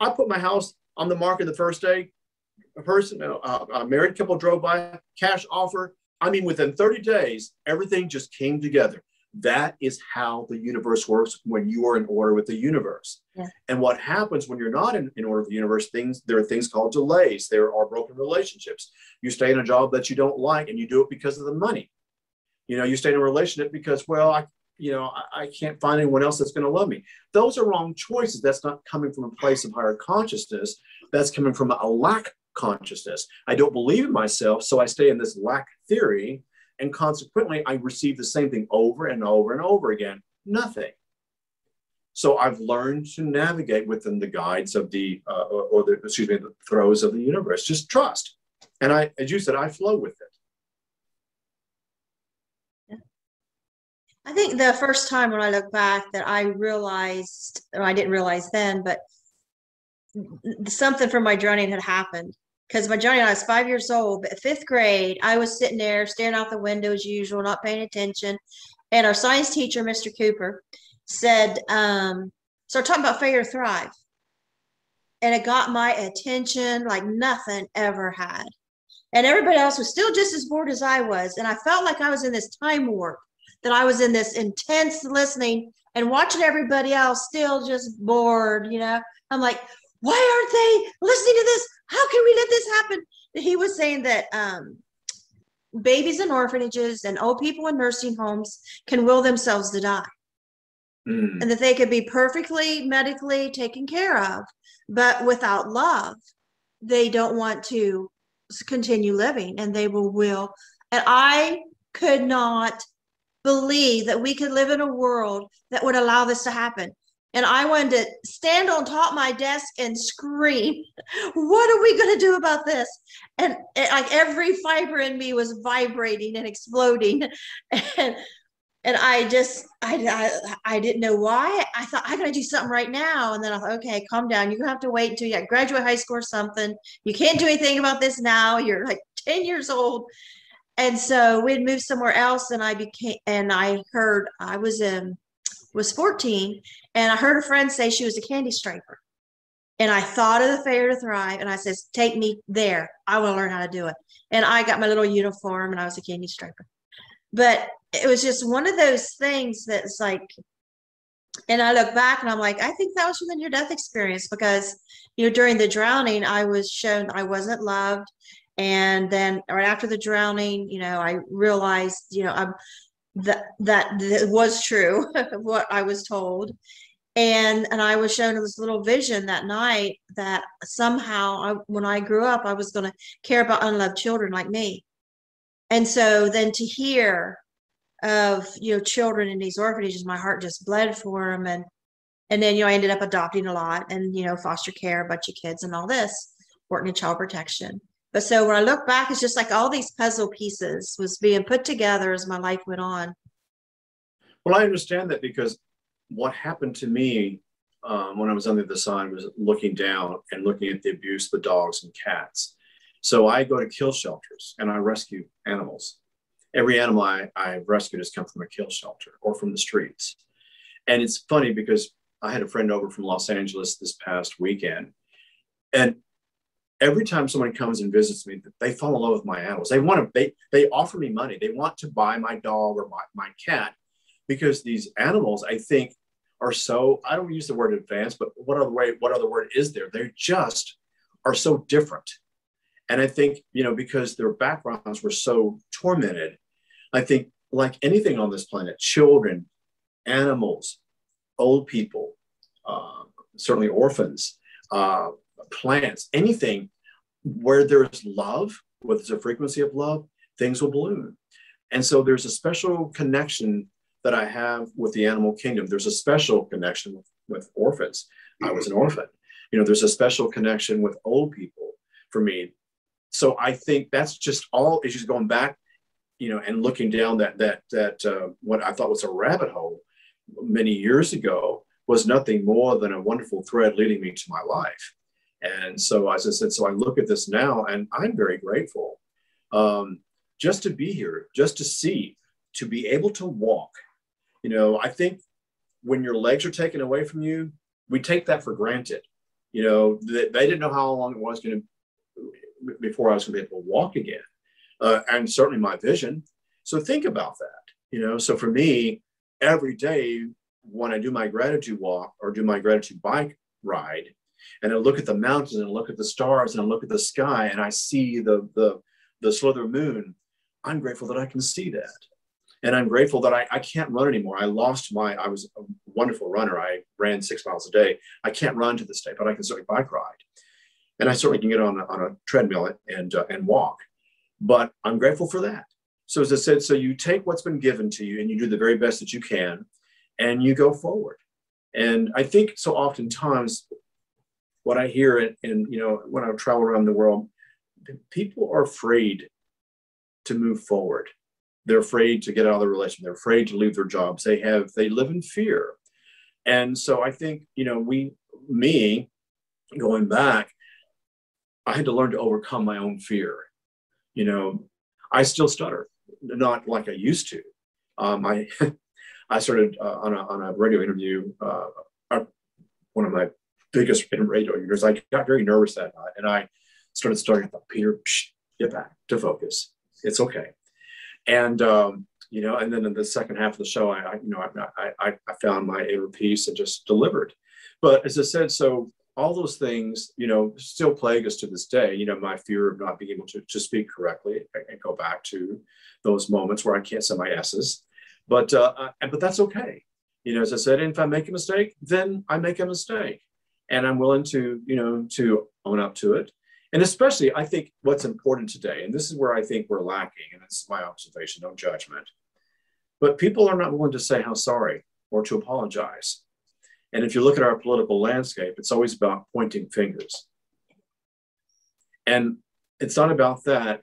I put my house on the market the first day. A person, a, a married couple drove by, cash offer. I mean, within 30 days, everything just came together. That is how the universe works when you are in order with the universe. Yeah. And what happens when you're not in, in order with the universe, things there are things called delays. There are broken relationships. You stay in a job that you don't like and you do it because of the money. You know, you stay in a relationship because, well, I, you know, I, I can't find anyone else that's going to love me. Those are wrong choices. That's not coming from a place of higher consciousness. That's coming from a lack consciousness. I don't believe in myself, so I stay in this lack theory, and consequently, I receive the same thing over and over and over again. Nothing. So I've learned to navigate within the guides of the, uh, or the, excuse me, the throes of the universe. Just trust, and I, as you said, I flow with it. I think the first time when I look back that I realized, or I didn't realize then, but something from my journey had happened. Because my journey, I was five years old, but fifth grade, I was sitting there staring out the window as usual, not paying attention. And our science teacher, Mr. Cooper, said, um, started talking about failure to thrive. And it got my attention like nothing ever had. And everybody else was still just as bored as I was. And I felt like I was in this time warp that I was in this intense listening and watching everybody else still just bored, you know. I'm like, why aren't they listening to this? How can we let this happen? He was saying that um, babies in orphanages and old people in nursing homes can will themselves to die. Mm. And that they could be perfectly medically taken care of, but without love, they don't want to continue living and they will will. And I could not believe that we could live in a world that would allow this to happen. And I wanted to stand on top of my desk and scream, What are we going to do about this? And it, like every fiber in me was vibrating and exploding. And and I just I, I, I didn't know why. I thought I gotta do something right now, and then I thought, okay, calm down. You have to wait until you graduate high school or something. You can't do anything about this now. You're like ten years old, and so we'd moved somewhere else and i became and i heard i was in was 14 and i heard a friend say she was a candy striper and i thought of the fair to thrive and i says take me there. I want to learn how to do it. And i got my little uniform and i was a candy striper but it was just one of those things that's like and i look back and i'm like i think that was within your death experience because you know during the drowning i was shown i wasn't loved. And then right after the drowning you know i realized you know i'm that that, was true what i was told. And and i was shown this little vision that night that somehow I, when i grew up i was going to care about unloved children like me. And so then to hear of you know children in these orphanages my heart just bled for them and and then you know i ended up adopting a lot and you know foster care a bunch of kids and all this working in child protection but so when I look back, it's just like all these puzzle pieces was being put together as my life went on. Well, I understand that because what happened to me um, when I was on the other side was looking down and looking at the abuse of the dogs and cats. So I go to kill shelters and I rescue animals. Every animal I, I've rescued has come from a kill shelter or from the streets. And it's funny because I had a friend over from Los Angeles this past weekend. And every time someone comes and visits me, they fall in love with my animals. They want to, they, they offer me money. They want to buy my dog or my, my cat because these animals, I think, are so, I don't use the word advanced, but what other way, what other word is there? They just are so different. And I think, you know, because their backgrounds were so tormented, I think like anything on this planet, children, animals, old people, uh, certainly orphans, uh, plants, anything where there's love, where there's a frequency of love, things will bloom. And so there's a special connection that I have with the animal kingdom. There's a special connection with, with orphans. I was an orphan. You know, there's a special connection with old people for me. So I think that's just all issues going back, you know, and looking down that that that uh, what I thought was a rabbit hole many years ago was nothing more than a wonderful thread leading me to my life. And so, as I said, so I look at this now and I'm very grateful um, just to be here, just to see, to be able to walk. You know, I think when your legs are taken away from you, we take that for granted. You know, they, they didn't know how long it was going to before I was going to be able to walk again, uh, and certainly my vision. So think about that. You know, so for me, every day when I do my gratitude walk or do my gratitude bike ride, and I look at the mountains and I look at the stars and I look at the sky and I see the the the slither moon, I'm grateful that I can see that. And I'm grateful that I, I can't run anymore. I lost my, I was a wonderful runner. I ran six miles a day. I can't run to this day, but I can certainly bike ride. And I certainly can get on a, on a treadmill and, uh, and walk. But I'm grateful for that. So as I said, so you take what's been given to you and you do the very best that you can and you go forward. And I think so oftentimes what I hear and, and you know, when I travel around the world, people are afraid to move forward. They're afraid to get out of the relationship. They're afraid to leave their jobs. They have, they live in fear. And so I think, you know, we, me, going back, I had to learn to overcome my own fear. You know, I still stutter, not like I used to. Um, I, I started uh, on, a, on a radio interview, uh, uh, one of my biggest radio interviews. I got very nervous that night, and I started. I thought, Peter, psh, get back to focus. It's okay. And um, you know, and then in the second half of the show, I, I you know, I, I, I found my inner peace and just delivered. But as I said, so all those things, you know, still plague us to this day. You know, my fear of not being able to, to speak correctly and go back to those moments where I can't say my S's. But uh, but that's okay. You know, as I said, if I make a mistake, then I make a mistake, and I'm willing to you know to own up to it and especially, I think what's important today, and this is where I think we're lacking, and it's my observation, no judgment, but people are not willing to say how sorry or to apologize. And if you look at our political landscape, it's always about pointing fingers. And it's not about that.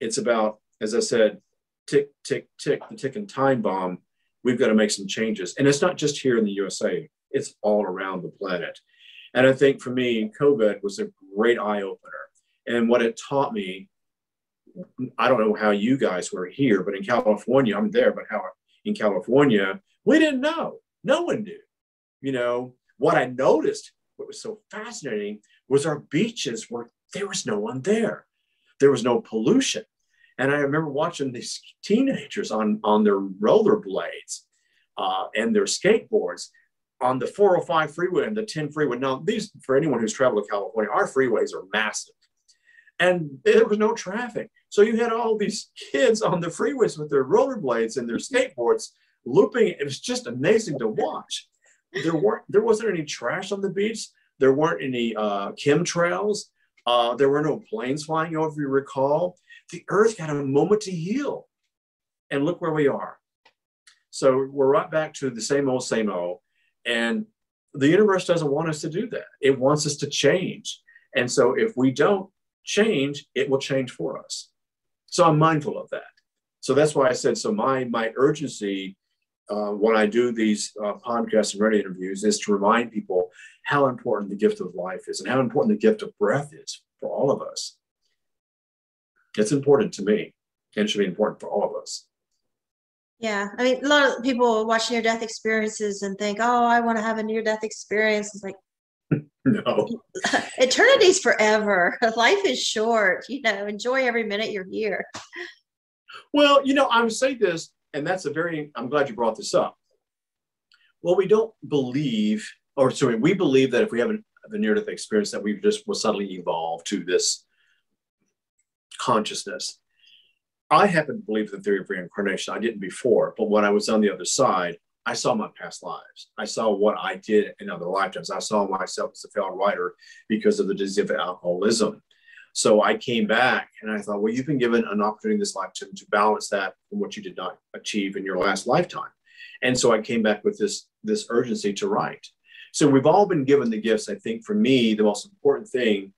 It's about, as I said, tick, tick, tick, the ticking time bomb. We've got to make some changes. And it's not just here in the USA, it's all around the planet. And I think for me, COVID was a great eye opener. And what it taught me, I don't know how you guys were here, but in California, I'm there, but how in California, we didn't know. No one knew. You know, what I noticed, what was so fascinating was our beaches were, there was no one there. There was no pollution. And I remember watching these teenagers on, on their rollerblades uh, and their skateboards on the 405 freeway and the 10 freeway. Now, these, for anyone who's traveled to California, our freeways are massive. And there was no traffic. So you had all these kids on the freeways with their rollerblades and their skateboards looping. It was just amazing to watch. There weren't there wasn't any trash on the beach. There weren't any uh, chemtrails. Uh, there were no planes flying over, if you recall. The earth had a moment to heal. And look where we are. So we're right back to the same old, same old. And the universe doesn't want us to do that. It wants us to change. And so if we don't change, it will change for us. So I'm mindful of that. So that's why I said, so my, my urgency uh, when I do these uh, podcasts and radio interviews is to remind people how important the gift of life is and how important the gift of breath is for all of us. It's important to me and should be important for all of us. Yeah, I mean, a lot of people watch near death experiences and think, "Oh, I want to have a near death experience." It's like, no, eternity's forever. Life is short. You know, enjoy every minute you're here. Well, you know, I would say this, and that's a very. I'm glad you brought this up. Well, we don't believe, or sorry, we believe that if we have a, a near death experience, that we've just will suddenly evolve to this consciousness I happen to believe the theory of reincarnation. I didn't before, but when I was on the other side, I saw my past lives. I saw what I did in other lifetimes. I saw myself as a failed writer because of the disease of alcoholism. So I came back and I thought, well, you've been given an opportunity this lifetime to balance that from what you did not achieve in your last lifetime. And so I came back with this, this urgency to write. So we've all been given the gifts. I think for me, the most important thing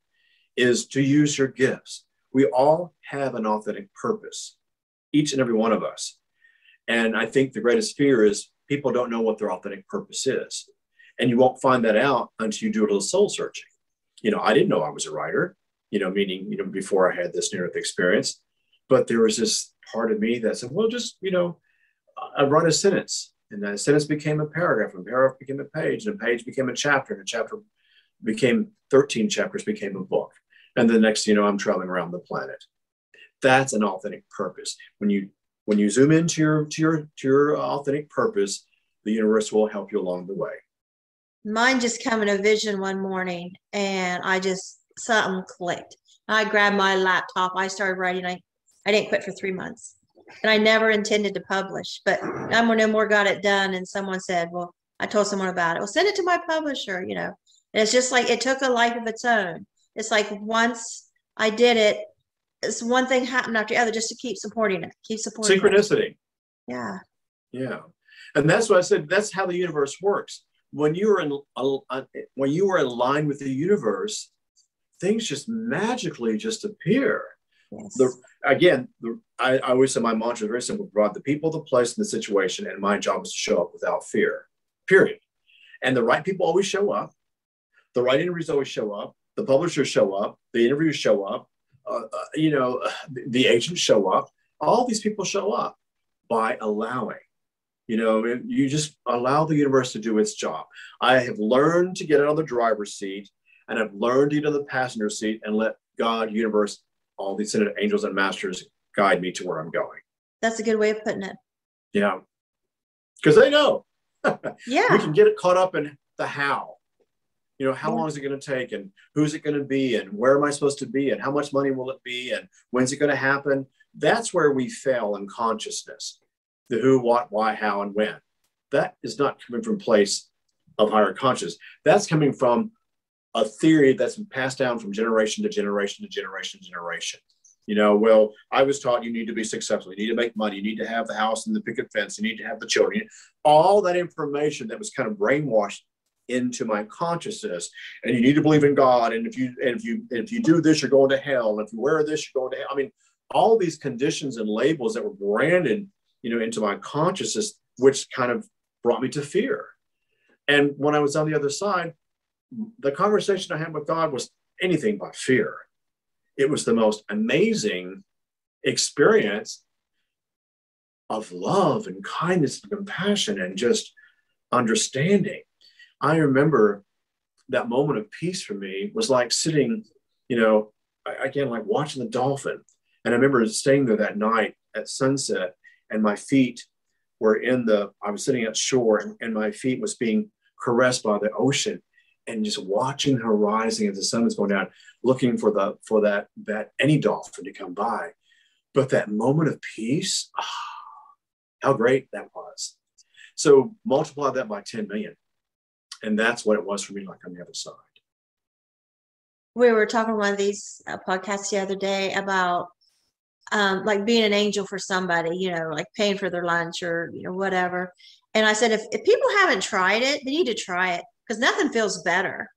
is to use your gifts we all have an authentic purpose, each and every one of us. And I think the greatest fear is people don't know what their authentic purpose is. And you won't find that out until you do a little soul searching. You know, I didn't know I was a writer, you know, meaning, you know, before I had this near death experience. But there was this part of me that said, well, just, you know, I write a sentence. And that sentence became a paragraph, and a paragraph became a page, and a page became a chapter, and a chapter became 13 chapters became a book. And the next, you know, I'm traveling around the planet. That's an authentic purpose. When you when you zoom into your to your to your authentic purpose, the universe will help you along the way. Mine just came in a vision one morning and I just something clicked. I grabbed my laptop. I started writing. I, I didn't quit for three months. And I never intended to publish, but I'm no more got it done. And someone said, Well, I told someone about it. Well, send it to my publisher, you know. And it's just like it took a life of its own. It's like once I did it, it's one thing happened after the other just to keep supporting it, keep supporting synchronicity. It. Yeah. Yeah. And that's what I said. That's how the universe works. When you're in, uh, when you are in line with the universe, things just magically just appear. Yes. The, again, the, I, I, always say my mantra is very simple: brought the people, the place, and the situation, and my job is to show up without fear. Period. And the right people always show up. The right interviews always show up. The publishers show up. The interviews show up. Uh, uh, you know, the, agents show up. All these people show up by allowing. You know, you just allow the universe to do its job. I have learned to get out of the driver's seat and I've learned to get in the passenger seat and let God, universe, all these angels and masters guide me to where I'm going. That's a good way of putting it. Yeah. Because they know. yeah. We can get it caught up in the how. You know, how long is it going to take and who's it going to be and where am I supposed to be and how much money will it be and when's it going to happen? That's where we fail in consciousness. The who, what, why, how, and when. That is not coming from place of higher consciousness. That's coming from a theory that's been passed down from generation to generation to generation to generation. You know, well, I was taught you need to be successful, you need to make money, you need to have the house and the picket fence, you need to have the children. All that information that was kind of brainwashed into my consciousness. And you need to believe in God. And if you and if you if you do this, you're going to hell. And if you wear this, you're going to hell. I mean, all these conditions and labels that were branded, you know, into my consciousness, which kind of brought me to fear. And when I was on the other side, the conversation I had with God was anything but fear. It was the most amazing experience of love and kindness and compassion and just understanding. I remember that moment of peace for me was like sitting, you know, again, like watching the dolphin. And I remember staying there that night at sunset, and my feet were in the, I was sitting at shore, and, and my feet was being caressed by the ocean and just watching the horizon as the sun was going down, looking for the for that that any dolphin to come by. But that moment of peace, oh, how great that was. So multiply that by 10 million. And that's what it was for me, like on the other side. We were talking one of these uh, podcasts the other day about um, like being an angel for somebody, you know, like paying for their lunch or you know whatever. And I said, if, if people haven't tried it, they need to try it because nothing feels better.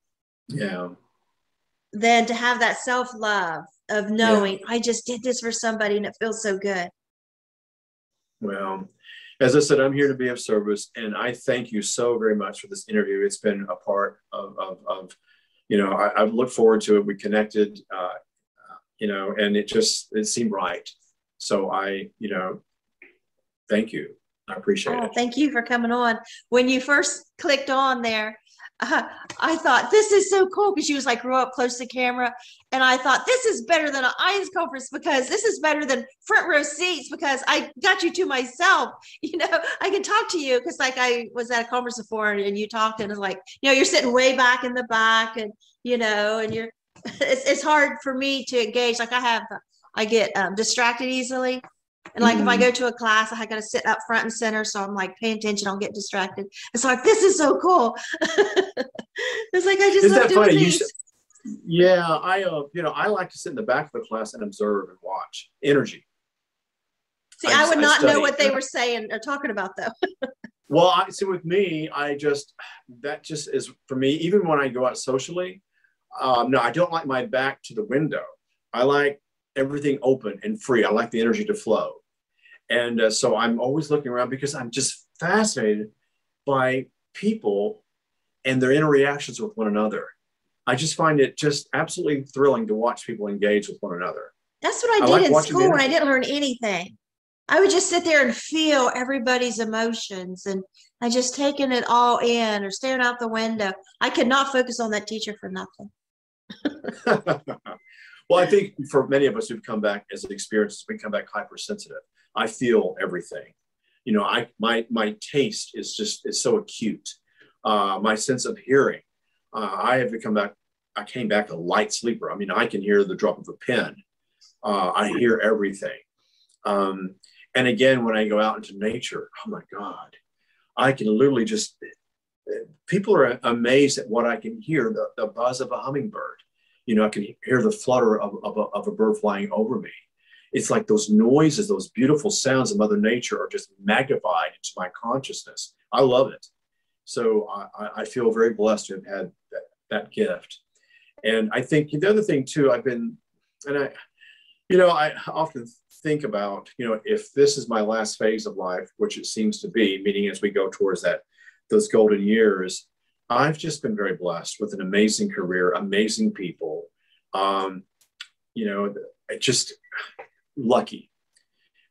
Yeah. Than to have that self love of knowing yeah. I just did this for somebody and it feels so good. Well, as I said, I'm here to be of service, and I thank you so very much for this interview. It's been a part of, of, of you know, I, have looked forward to it. We connected, uh, you know, and it just it seemed right. So I, you know, thank you. I appreciate oh, it. Thank you for coming on. When you first clicked on there, uh, I thought this is so cool because she was like real up close to camera, and I thought this is better than an IANDS conference because this is better than front row seats because I got you to myself. You know, I can talk to you because like I was at a conference before and, and you talked and it's like you know you're sitting way back in the back and you know and you're it's it's hard for me to engage. Like I have I get um, distracted easily. And like mm-hmm. if I mm-hmm. go to a class, I got to sit up front and center. So I'm like paying attention, I'll get distracted. It's like, this is so cool. it's like I just that funny? You should, yeah, I uh, you know, I like to sit in the back of the class and observe and watch energy. See, I, I would not I know what they were saying or talking about though. well, I see with me, I just that just is for me, even when I go out socially, um, no, I don't like my back to the window. I like everything open and free. I like the energy to flow. And uh, so I'm always looking around because I'm just fascinated by people and their interactions with one another. I just find it just absolutely thrilling to watch people engage with one another. That's what I, I did like in school when I didn't learn anything. I would just sit there and feel everybody's emotions and I just taking it all in or staring out the window. I could not focus on that teacher for nothing. well, I think for many of us who've come back as experiences, we come back hypersensitive. I feel everything. You know, I my my taste is just is so acute. Uh, my sense of hearing. Uh, I have become back. I came back a light sleeper. I mean, I can hear the drop of a pen. Uh, I hear everything. Um, and again, when I go out into nature, oh my God, I can literally just, people are amazed at what I can hear the, the buzz of a hummingbird. You know, I can hear the flutter of, of, a, of a bird flying over me. It's like those noises, those beautiful sounds of Mother Nature are just magnified into my consciousness. I love it. So I, I feel very blessed to have had that, that gift. And I think the other thing too, I've been, and I, you know, I often think about, you know, if this is my last phase of life, which it seems to be, meaning as we go towards that, those golden years, I've just been very blessed with an amazing career, amazing people. Um, you know, just lucky.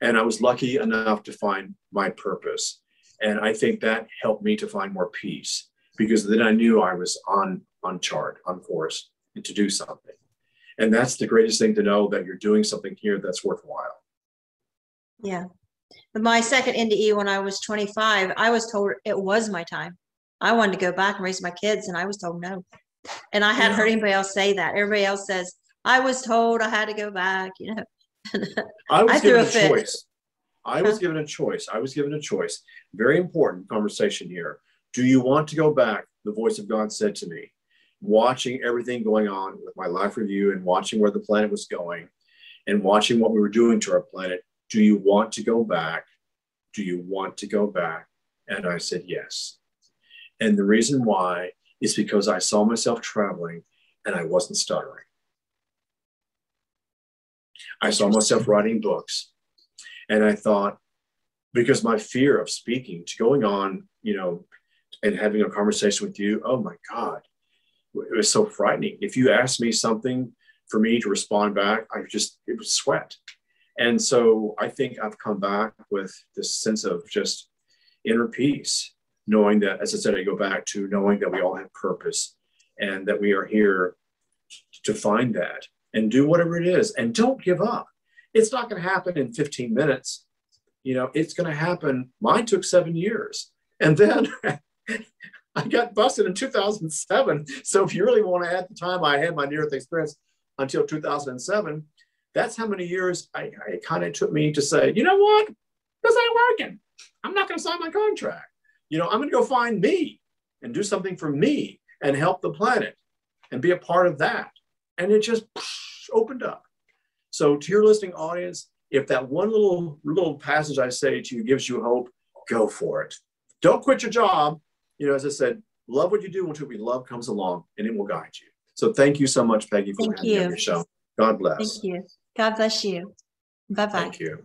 And I was lucky enough to find my purpose. And I think that helped me to find more peace because then I knew I was on on chart, on course, and to do something. And that's the greatest thing to know that you're doing something here that's worthwhile. Yeah. But my second NDE when I was 25, I was told it was my time. I wanted to go back and raise my kids, and I was told no. And I hadn't yeah. heard anybody else say that. Everybody else says, I was told I had to go back, you know. I was I given a, a choice. I was given a choice. I was given a choice. Very important conversation here. Do you want to go back? The voice of God said to me, watching everything going on with my life review and watching where the planet was going and watching what we were doing to our planet. Do you want to go back? Do you want to go back? And I said, yes. And the reason why is because I saw myself traveling and I wasn't stuttering. I saw myself writing books and I thought, because my fear of speaking, to going on, you know, and having a conversation with you, oh my God, it was so frightening. If you asked me something for me to respond back, I just, it was sweat. And so I think I've come back with this sense of just inner peace, knowing that, as I said, I go back to knowing that we all have purpose and that we are here to find that and do whatever it is and don't give up. It's not going to happen in 15 minutes. You know, it's going to happen. Mine took seven years. And then I got busted in 2007. So if you really want to add the time I had my near death experience until 2007, that's how many years I, it kind of took me to say, you know what? This ain't working. I'm not going to sign my contract. You know, I'm going to go find me and do something for me and help the planet and be a part of that. And it just opened up. So to your listening audience, if that one little little passage I say to you gives you hope, go for it. Don't quit your job you know, as I said, love what you do until we love comes along and it will guide you. So thank you so much, Pegi, for thank having you. me on your show. God bless. Thank you. God bless you. Bye bye. Thank you.